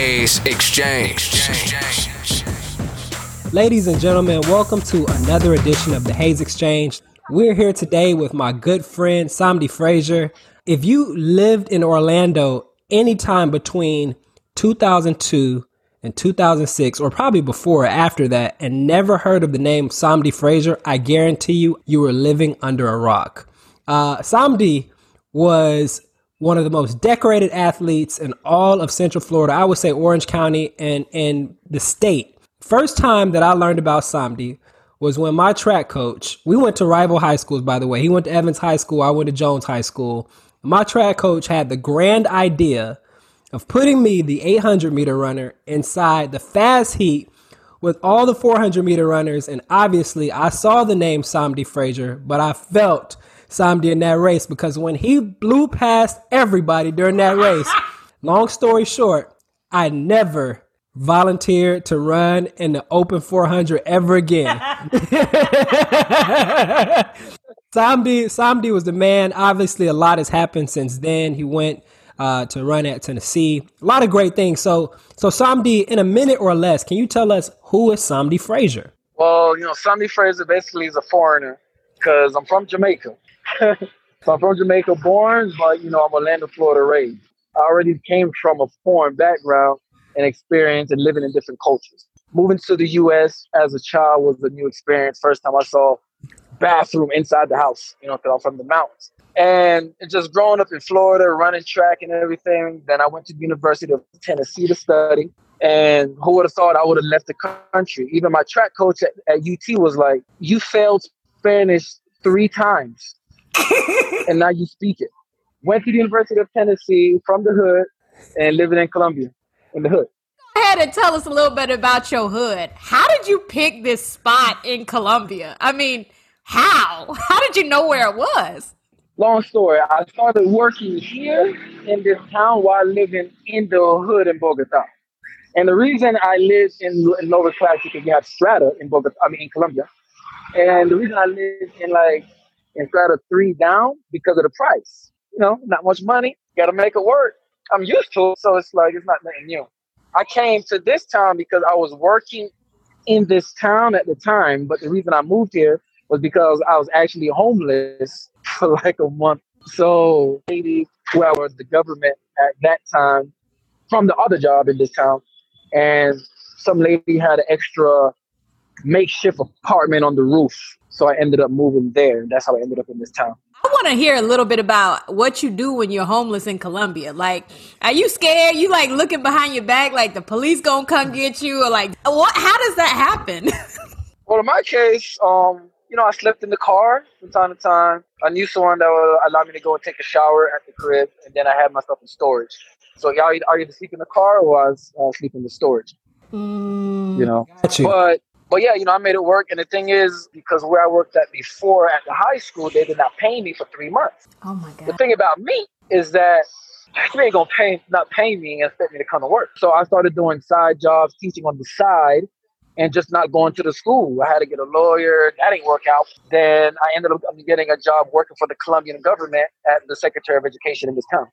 Exchange. Ladies and gentlemen, welcome to another edition of the HayesXChange. We're here today with my good friend Samdi Fraser. If you lived in Orlando anytime between 2002 and 2006, or probably before or after that, and never heard of the name Samdi Fraser, I guarantee you, you were living under a rock. Uh, Samdi was one of the most decorated athletes in all of Central Florida. I would say Orange County and, and the state. First time that I learned about Samdi was when my track coach, we went to rival high schools, by the way. He went to Evans High School, I went to Jones High School. My track coach had the grand idea of putting me, the 800 meter runner, inside the fast heat with all the 400 meter runners. And obviously, I saw the name Samdi Frazier, but I felt Samdi in that race because when he blew past everybody during that race, long story short, I never volunteered to run in the open 400 ever again. Samdi, Samdi was the man. Obviously, a lot has happened since then. He went uh, to run at Tennessee. A lot of great things. So, so Samdi, in a minute or less, can you tell us who is Samdi Fraser? Well, you know, Samdi Fraser basically is a foreigner because I'm from Jamaica. So I'm from Jamaica born, but you know, I'm Orlando, Florida raised. I already came from a foreign background and experience and living in different cultures. Moving to the US as a child was a new experience. First time I saw bathroom inside the house, you know, because I'm from the mountains. And just growing up in Florida, running track and everything. Then I went to the University of Tennessee to study. And who would have thought I would have left the country? Even my track coach at, at UT was like, You failed Spanish three times and now you speak it. Went to the University of Tennessee from the hood and living in Colombia in the hood. Go ahead and tell us a little bit about your hood. How did you pick this spot in Colombia? I mean, how? How did you know where it was? Long story. I started working here in this town while living in the hood in Bogota. And the reason I live in, in lower class because we have strata in Bogota, I mean in Colombia. And the reason I live in like instead of three down because of the price. You know, not much money, got to make it work. I'm used to it, so it's like it's not nothing new. I came to this town because I was working in this town at the time, but the reason I moved here was because I was actually homeless for like a month. So, who I was the government at that time from the other job in this town, and some lady had an extra makeshift apartment on the roof so I ended up moving there. That's how I ended up in this town. I want to hear a little bit about what you do when you're homeless in Colombia. Like, are you scared? You like looking behind your back, like the police gonna come get you, or like what? How does that happen? well, in my case, um, you know, I slept in the car from time to time. I knew someone that would allow me to go and take a shower at the crib, and then I had my stuff in storage. So y'all are either sleep in the car or I was uh, sleep in the storage. Mm, you know, you. but but yeah, you know, I made it work. And the thing is, because where I worked at before at the high school, they did not pay me for three months. Oh my god! The thing about me is that you ain't gonna pay not pay me and expect me to come to work. So I started doing side jobs, teaching on the side, and just not going to the school. I had to get a lawyer. That didn't work out. Then I ended up getting a job working for the Colombian government at the Secretary of Education in this town.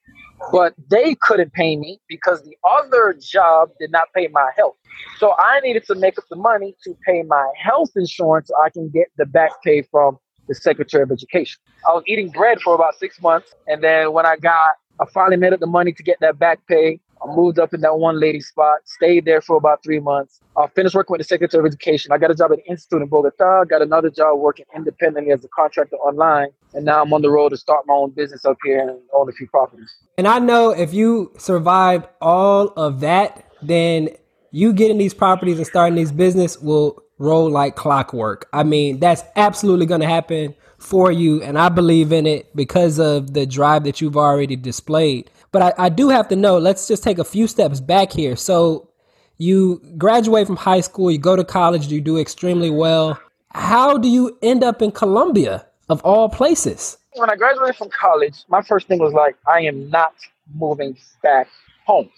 But they couldn't pay me because the other job did not pay my health. So I needed to make up the money to pay my health insurance so I can get the back pay from the Secretary of Education. I was eating bread for about six months. And then when I got, I finally made up the money to get that back pay. I moved up in that one lady spot, stayed there for about three months. I finished working with the Secretary of Education. I got a job at the Institute in Bogota, got another job working independently as a contractor online. And now I'm on the road to start my own business up here and own a few properties. And I know if you survived all of that, then you getting these properties and starting these business will roll like clockwork. I mean, that's absolutely going to happen for you. And I believe in it because of the drive that you've already displayed. But I, I do have to know, let's just take a few steps back here. So you graduate from high school, you go to college, you do extremely well. How do you end up in Colombia, of all places? When I graduated from college, my first thing was like, I am not moving back home.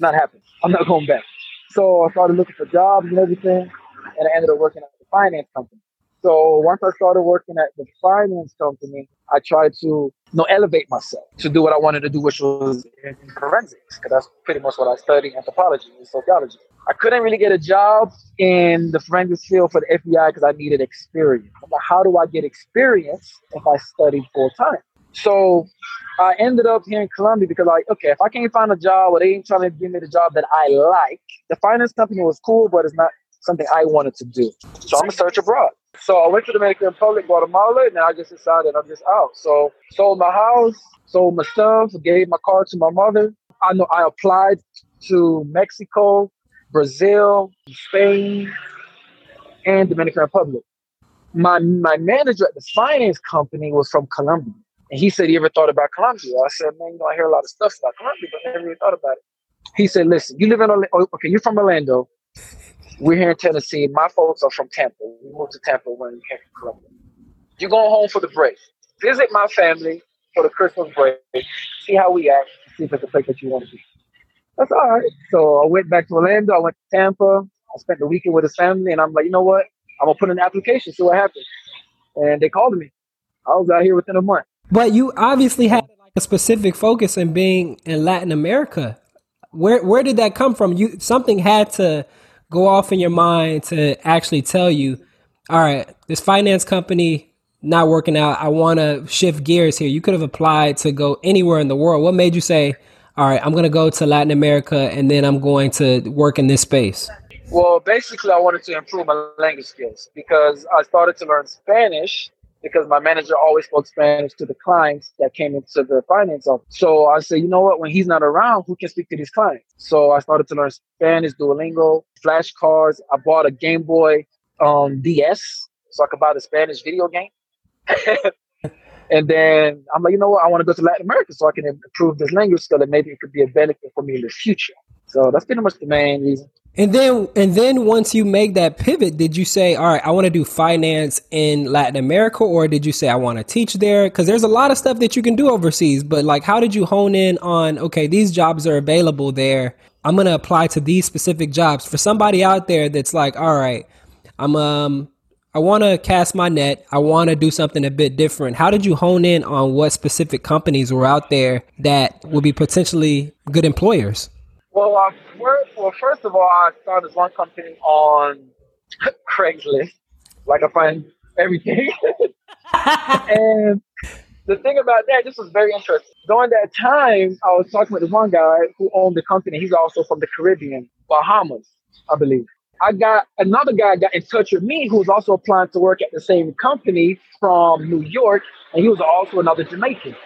Not happening. I'm not going back. So I started looking for jobs and everything, and I ended up working at a finance company. So once I started working at the finance company, I tried to you know, elevate myself to do what I wanted to do, which was in forensics, because that's pretty much what I studied, anthropology and sociology. I couldn't really get a job in the forensics field for the FBI because I needed experience. Like, how do I get experience if I studied full time? So I ended up here in Colombia because like, okay, if I can't find a job or they ain't trying to give me the job that I like, the finance company was cool, but it's not something I wanted to do. So I'm gonna search abroad. So I went to the Dominican Republic, Guatemala, and I just decided I'm just out. So sold my house, sold my stuff, gave my car to my mother. I know I applied to Mexico, Brazil, Spain, and Dominican Republic. My my manager at the finance company was from Colombia. And he said he ever thought about Colombia. I said, man, you know, I hear a lot of stuff about Colombia, but I never really thought about it. He said, listen, you live in Orlando. Okay, you're from Orlando. We're here in Tennessee. My folks are from Tampa. We moved to Tampa when we came from. You're going home for the break. Visit my family for the Christmas break. See how we act. See if it's a place that you want to be. That's all right. So I went back to Orlando. I went to Tampa. I spent the weekend with his family, and I'm like, you know what? I'm gonna put in an application, see what happens. And they called me. I was out here within a month. But you obviously had a specific focus in being in Latin America. Where where did that come from? You something had to go off in your mind to actually tell you, all right, this finance company not working out. I want to shift gears here. You could have applied to go anywhere in the world. What made you say, all right, I'm going to go to Latin America and then I'm going to work in this space? Well, basically, I wanted to improve my language skills because I started to learn Spanish because my manager always spoke Spanish to the clients that came into the finance office. So I said, you know what? When he's not around, who can speak to these clients? So I started to learn Spanish, Duolingo, flashcards. I bought a Game Boy um, DS so I could buy the Spanish video game. and then I'm like, you know what? I want to go to Latin America so I can improve this language skill and maybe it could be a benefit for me in the future. So that's pretty much the main reason. And then, and then once you make that pivot, did you say, all right, I want to do finance in Latin America, or did you say I want to teach there? Because there's a lot of stuff that you can do overseas, but like, how did you hone in on, okay, these jobs are available there. I'm going to apply to these specific jobs for somebody out there that's like, all right, I'm, um, I want to cast my net. I want to do something a bit different. How did you hone in on what specific companies were out there that would be potentially good employers? Well, I uh, well, first of all, I started one company on Craigslist. Like I find everything. and the thing about that, this was very interesting. During that time, I was talking with one guy who owned the company. He's also from the Caribbean, Bahamas, I believe. I got another guy got in touch with me who was also applying to work at the same company from New York, and he was also another Jamaican.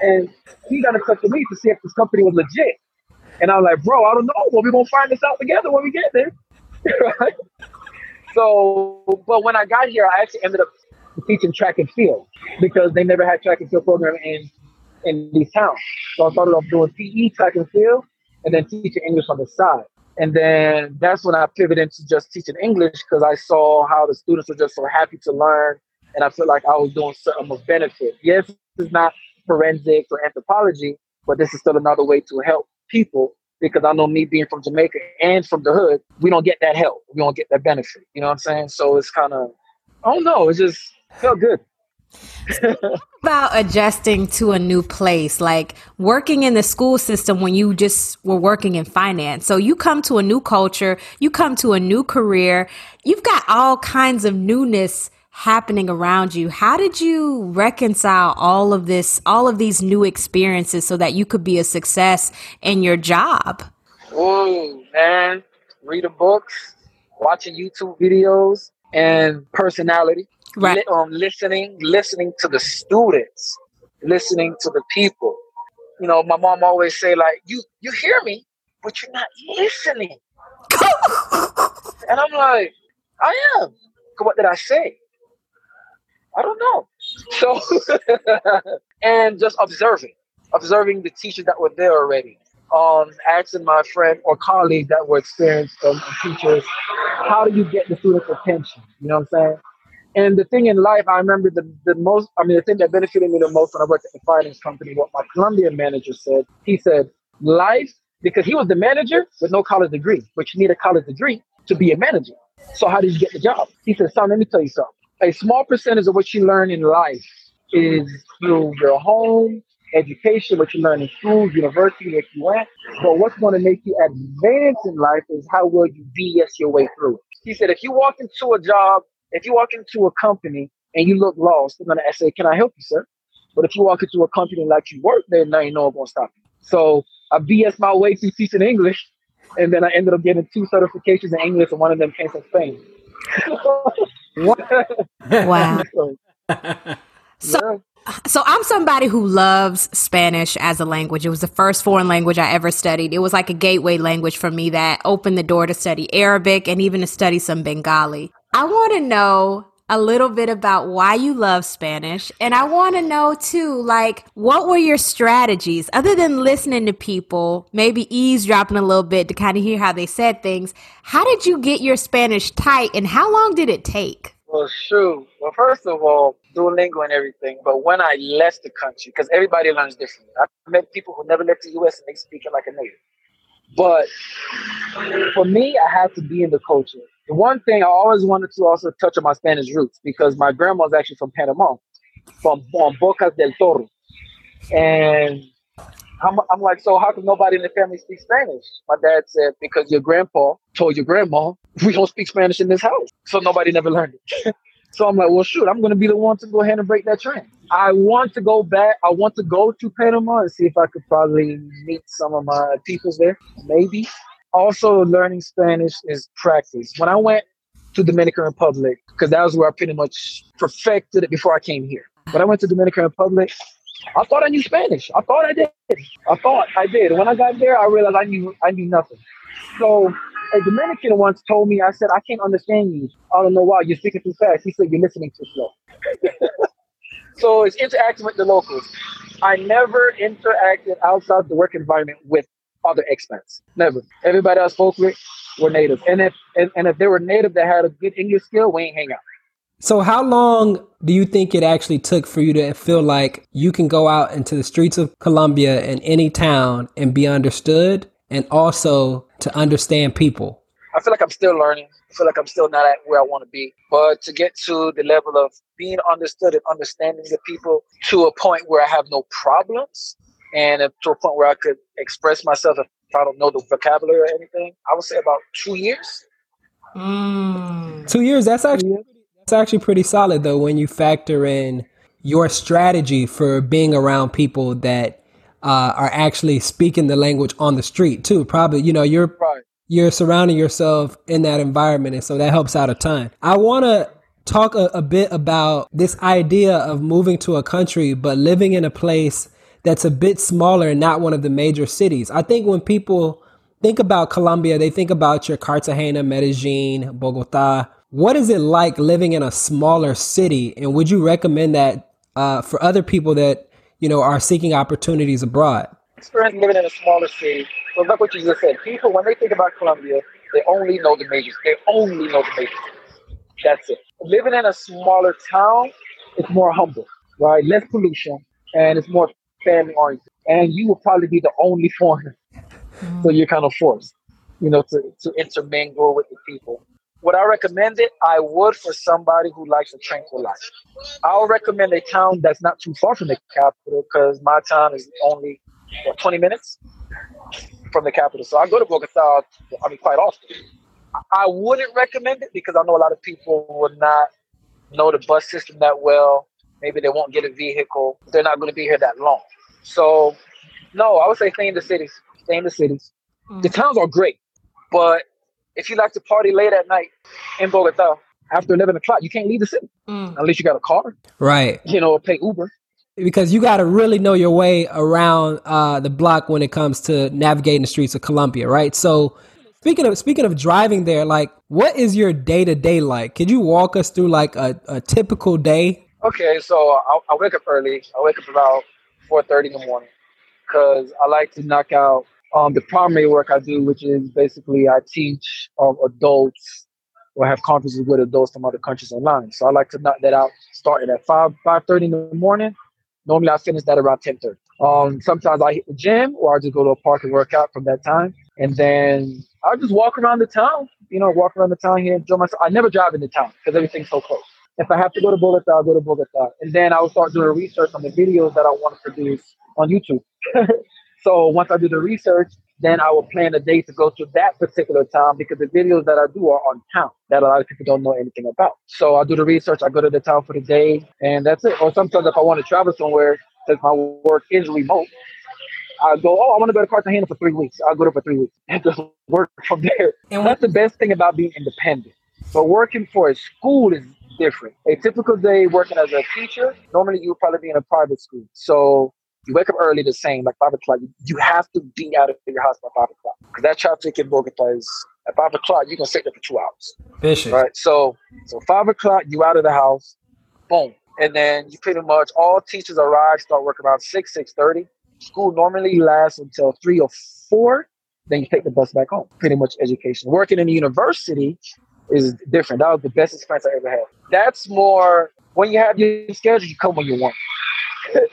And he got in touch with me to see if this company was legit. And I'm like, bro, I don't know. Well, we're gonna find this out together when we get there. So, but when I got here, I actually ended up teaching track and field because they never had track and field program in in these towns. So I started off doing PE, track and field, and then teaching English on the side. And then that's when I pivoted into just teaching English because I saw how the students were just so happy to learn, and I felt like I was doing something of benefit. Yes, is not forensics or anthropology, but this is still another way to help people because I know me being from Jamaica and from the hood, we don't get that help. We don't get that benefit. You know what I'm saying? So it's kind of, I don't know. It just felt good. about adjusting to a new place, like working in the school system when you just were working in finance. So you come to a new culture, you come to a new career, you've got all kinds of newness happening around you. How did you reconcile all of this, all of these new experiences so that you could be a success in your job? Oh, man. Reading books, watching YouTube videos, and personality. Right. Um, listening, listening to the students, listening to the people. You know, my mom always say like, "You, you hear me, but you're not listening." and I'm like, "I am." What did I say? I don't know. So, and just observing, observing the teachers that were there already. Um, asking my friend or colleague that were experienced um, teachers, how do you get the students' attention? You know what I'm saying? And the thing in life, I remember the, the most, I mean, the thing that benefited me the most when I worked at the finance company, what my Colombian manager said, he said, life, because he was the manager with no college degree, but you need a college degree to be a manager. So how did you get the job? He said, son, let me tell you something a small percentage of what you learn in life is through your home, education, what you learn in school, university, if you went. But what's going to make you advance in life is how well you BS your way through. He said, if you walk into a job, if you walk into a company and you look lost, they're going to say, can I help you, sir? But if you walk into a company and like you work there, now you know I'm going to stop you. So I BS my way through teaching English. And then I ended up getting two certifications in English, and one of them came from Spain. Wow. so, So, so I'm somebody who loves Spanish as a language. It was the first foreign language I ever studied. It was like a gateway language for me that opened the door to study Arabic and even to study some Bengali. I want to know a little bit about why you love Spanish. And I want to know too, like, what were your strategies other than listening to people, maybe eavesdropping a little bit to kind of hear how they said things? How did you get your Spanish tight and how long did it take? Well, shoot. Well, first of all, Duolingo and everything. But when I left the country, because everybody learns differently. I met people who never left the U.S. and they speak it like a native. But for me, I had to be in the culture. One thing I always wanted to also touch on my Spanish roots because my grandma was actually from Panama, from um, Bocas del Toro. And I'm, I'm like, so how come nobody in the family speaks Spanish? My dad said, because your grandpa told your grandma, we don't speak Spanish in this house. So nobody never learned it. so I'm like, well, shoot, I'm going to be the one to go ahead and break that trend. I want to go back. I want to go to Panama and see if I could probably meet some of my peoples there, maybe. Also, learning Spanish is practice. When I went to Dominican Republic, because that was where I pretty much perfected it before I came here. When I went to Dominican Republic, I thought I knew Spanish. I thought I did. I thought I did. When I got there, I realized I knew I knew nothing. So a Dominican once told me, I said, I can't understand you. I don't know why. You're speaking too fast. He said, You're listening too slow. so it's interacting with the locals. I never interacted outside the work environment with other expats. Never. Everybody I spoke with were native. And if and, and if they were native that had a good English skill, we ain't hang out. So, how long do you think it actually took for you to feel like you can go out into the streets of Colombia in any town and be understood and also to understand people? I feel like I'm still learning. I feel like I'm still not at where I want to be. But to get to the level of being understood and understanding the people to a point where I have no problems and to a point where I could express myself if I don't know the vocabulary or anything, I would say about two years. Mm. Two years, that's actually that's actually pretty solid though when you factor in your strategy for being around people that uh, are actually speaking the language on the street too. Probably, you know, you're Right. you're surrounding yourself in that environment, and so that helps out a ton. I want to talk a, a bit about this idea of moving to a country, but living in a place that's a bit smaller and not one of the major cities. I think when people think about Colombia, they think about your Cartagena, Medellin, Bogota. What is it like living in a smaller city? And would you recommend that uh, for other people that you know are seeking opportunities abroad? Experience living in a smaller city. So like what you just said, people when they think about Colombia, they only know the majors. They only know the majors. That's it. Living in a smaller town, it's more humble, right? Less pollution, and it's more family oriented. And you will probably be the only foreigner, mm. so you're kind of forced, you know, to, to intermingle with the people. Would I recommend it? I would for somebody who likes a tranquil life. I would recommend a town that's not too far from the capital because my town is only what, 20 minutes from the capital. So I go to Bogota, I mean, quite often. I wouldn't recommend it because I know a lot of people would not know the bus system that well. Maybe they won't get a vehicle. They're not going to be here that long. So, no, I would say stay in the cities. Stay in the cities. The towns are great, but if you like to party late at night in Bogota after 11 o'clock, you can't leave the city Mm. unless you got a car, Right. you know, pay Uber. because you got to really know your way around uh, the block when it comes to navigating the streets of Colombia, right? So, speaking of speaking of driving there, like, what is your day to day like? Could you walk us through like a, a typical day? Okay, so I, I wake up early. I wake up about 4.30 in the morning because I like to knock out um, the primary work I do, which is basically I teach um, adults or have conferences with adults from other countries online. So I like to knock that out starting at 5, 5.30 in the morning. Normally I finish that around 10.30. Um, sometimes I hit the gym or I just go to a park and work out from that time. And then I just walk around the town, you know, walk around the town here, enjoy myself. I never drive in the town because everything's so close. If I have to go to Bogota, I'll go to Bogota. And then I'll start doing research on the videos that I want to produce on YouTube. so once I do the research, then I will plan a day to go to that particular town because the videos that I do are on town that a lot of people don't know anything about. So I'll do the research, I go to the town for the day, and that's it. Or sometimes if I want to travel somewhere, because my work is remote, I go, oh, I want to go to Cartagena for three weeks. I'll go there for three weeks and just work from there. And that's the best thing about being independent. But working for a school is different. A typical day working as a teacher, normally you would probably be in a private school. So you wake up early the same, like five o'clock. You have to be out of your house by five o'clock because that traffic in Bogota is at five o'clock. You're gonna sit there for two hours. Vicious. Right. So so five o'clock, you out of the house, boom, and then you pretty much all teachers arrive, start work around six six thirty. School normally lasts until three or four. Then you take the bus back home. Pretty much education. Working in a university is different. That was the best experience I ever had. That's more when you have your schedule, you come when you want.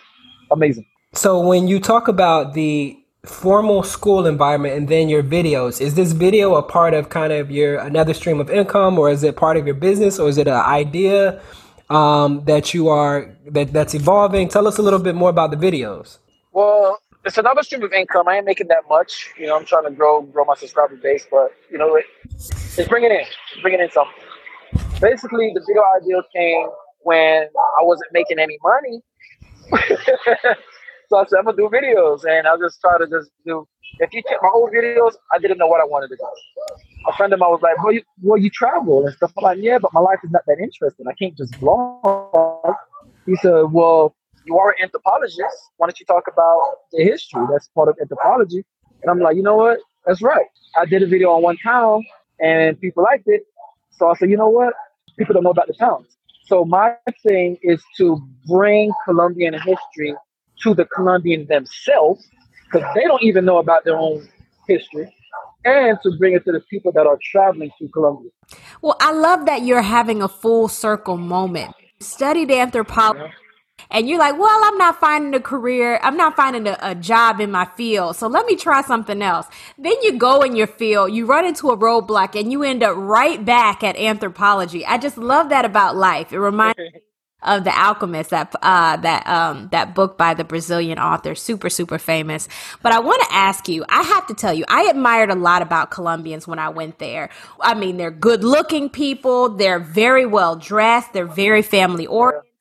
Amazing. So when you talk about the formal school environment and then your videos, is this video a part of kind of your another stream of income, or is it part of your business, or is it an idea um, that you are that that's evolving? Tell us a little bit more about the videos. Well, it's another stream of income. I ain't making that much. You know, I'm trying to grow grow my subscriber base, but you know, it, it's bringing in, it's bringing in something. Basically, the video idea came when I wasn't making any money. so I said, I'm gonna do videos, and I just try to just do. If you check my old videos, I didn't know what I wanted to do. A friend of mine was like, "Well, you, well, you travel and stuff." I'm like, "Yeah, but my life is not that interesting. I can't just vlog." He said, "Well, you are an anthropologist. Why don't you talk about the history? That's part of anthropology." And I'm like, "You know what? That's right. I did a video on one town, and people liked it. So I said, you know what? People don't know about the towns. So my thing is to bring Colombian history to the Colombians themselves, because they don't even know about their own history, and to bring it to the people that are traveling to Colombia. Well, I love that you're having a full circle moment. Studied anthropology. And you're like, well, I'm not finding a career. I'm not finding a, a, job in my field. So let me try something else. Then you go in your field, you run into a roadblock, and you end up right back at anthropology. I just love that about life. It reminds me of The Alchemist, that uh, that um, that book by the Brazilian author, super super famous. But I want to ask you. I have to tell you, I admired a lot about Colombians when I went there. I mean, they're good looking people. They're very well dressed. They're very family oriented.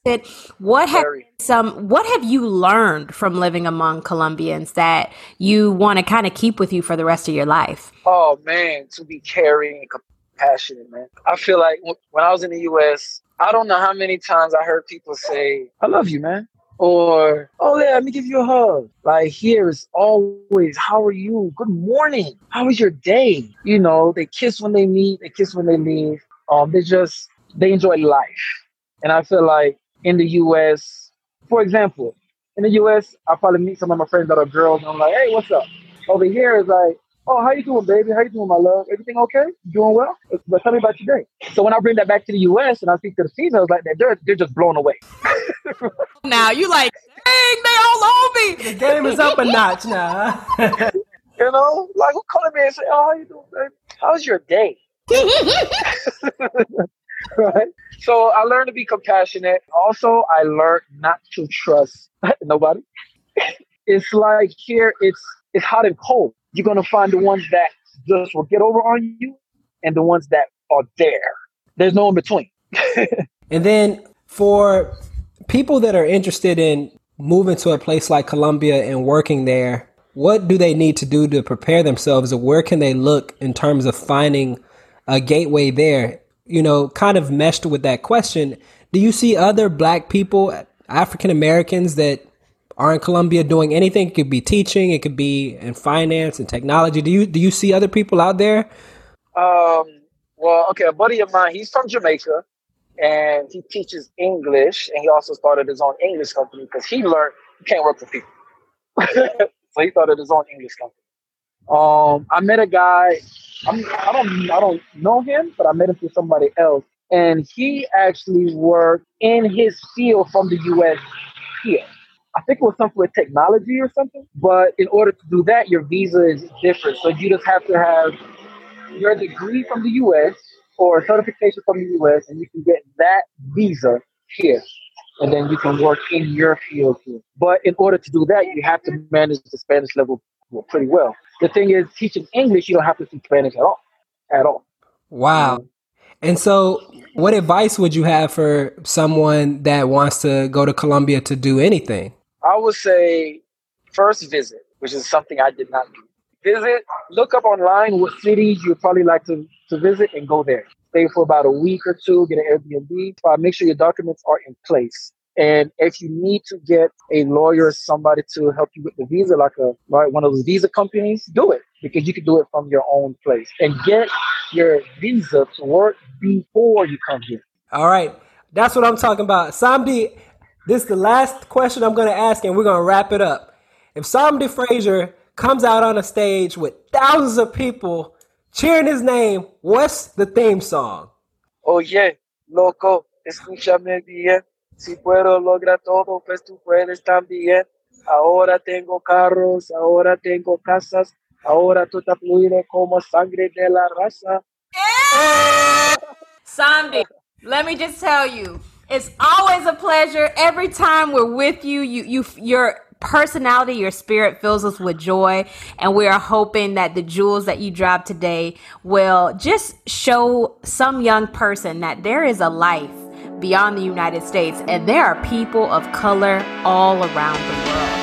What have some what have you learned from living among Colombians that you want to kind of keep with you for the rest of your life? Oh man, to be caring and compassionate, man. I feel like when I was in the US, I don't know how many times I heard people say, "I love you, man." Or, oh yeah, let me give you a hug. Like here is always, how are you? Good morning. How was your day? You know, they kiss when they meet, they kiss when they leave. Um, they just they enjoy life. And I feel like in the US. For example, in the US, I probably meet some of my friends that are girls, and I'm like, "Hey, what's up?" Over here is like, "Oh, how you doing, baby? How you doing, my love? Everything okay? Doing well? But tell me about your day." So when I bring that back to the US and I speak to the females like that, they're they're just blown away. now you like, dang, they all owe me. The game is up a notch now. you know, like who calling me and say, "Oh, how you doing, baby? How's your day?" right? So I learned to be compassionate. Also, I learned not to trust nobody. it's like here, it's it's hot and cold. You're gonna find the ones that just will get over on you, and the ones that are there. There's no in between. and then for people that are interested in moving to a place like Colombia and working there, what do they need to do to prepare themselves, or where can they look in terms of finding a gateway there? You know, kind of meshed with that question. Do you see other black people, African Americans that are in Colombia doing anything? It could be teaching, it could be in finance and technology. Do you do you see other people out there? Um, well, okay, a buddy of mine, he's from Jamaica and he teaches English and he also started his own English company because he learned you can't work for people. so he started his own English company. Um, I met a guy. I'm, I don't I don't know him, but I met him through somebody else, and he actually worked in his field from the U.S. here. I think it was something with technology or something. But in order to do that, your visa is different. So you just have to have your degree from the U.S. or certification from the U.S. and you can get that visa here, and then you can work in your field here. But in order to do that, you have to manage the Spanish level pretty well. The thing is, teaching English, you don't have to speak Spanish at all, at all. Wow. And so, what advice would you have for someone that wants to go to Colombia to do anything? I would say first visit, which is something I did not do. Visit, look up online what cities you'd probably like to, to visit and go there. Stay for about a week or two, get an Airbnb. Uh, make sure your documents are in place. And if you need to get a lawyer or somebody to help you with the visa, like a like one of those visa companies, do it because you can do it from your own place and get your visa to work before you come here. All right. That's what I'm talking about. Samdi, this is the last question I'm going to ask, and we're going to wrap it up. If Samdi Fraser comes out on a stage with thousands of people cheering his name, what's the theme song? Oh, Oye, loco, escúchame bien. Si puedo lograr todo, pues tú puedes también. Ahora tengo carros, ahora tengo casas, ahora tú te fluye como sangre de la raza. Samdi, let me just tell you, it's always a pleasure. Every time we're with you, you, you, your personality, your spirit fills us with joy. And we are hoping that the jewels that you drop today will just show some young person that there is a life beyond the United States and there are people of color all around the world.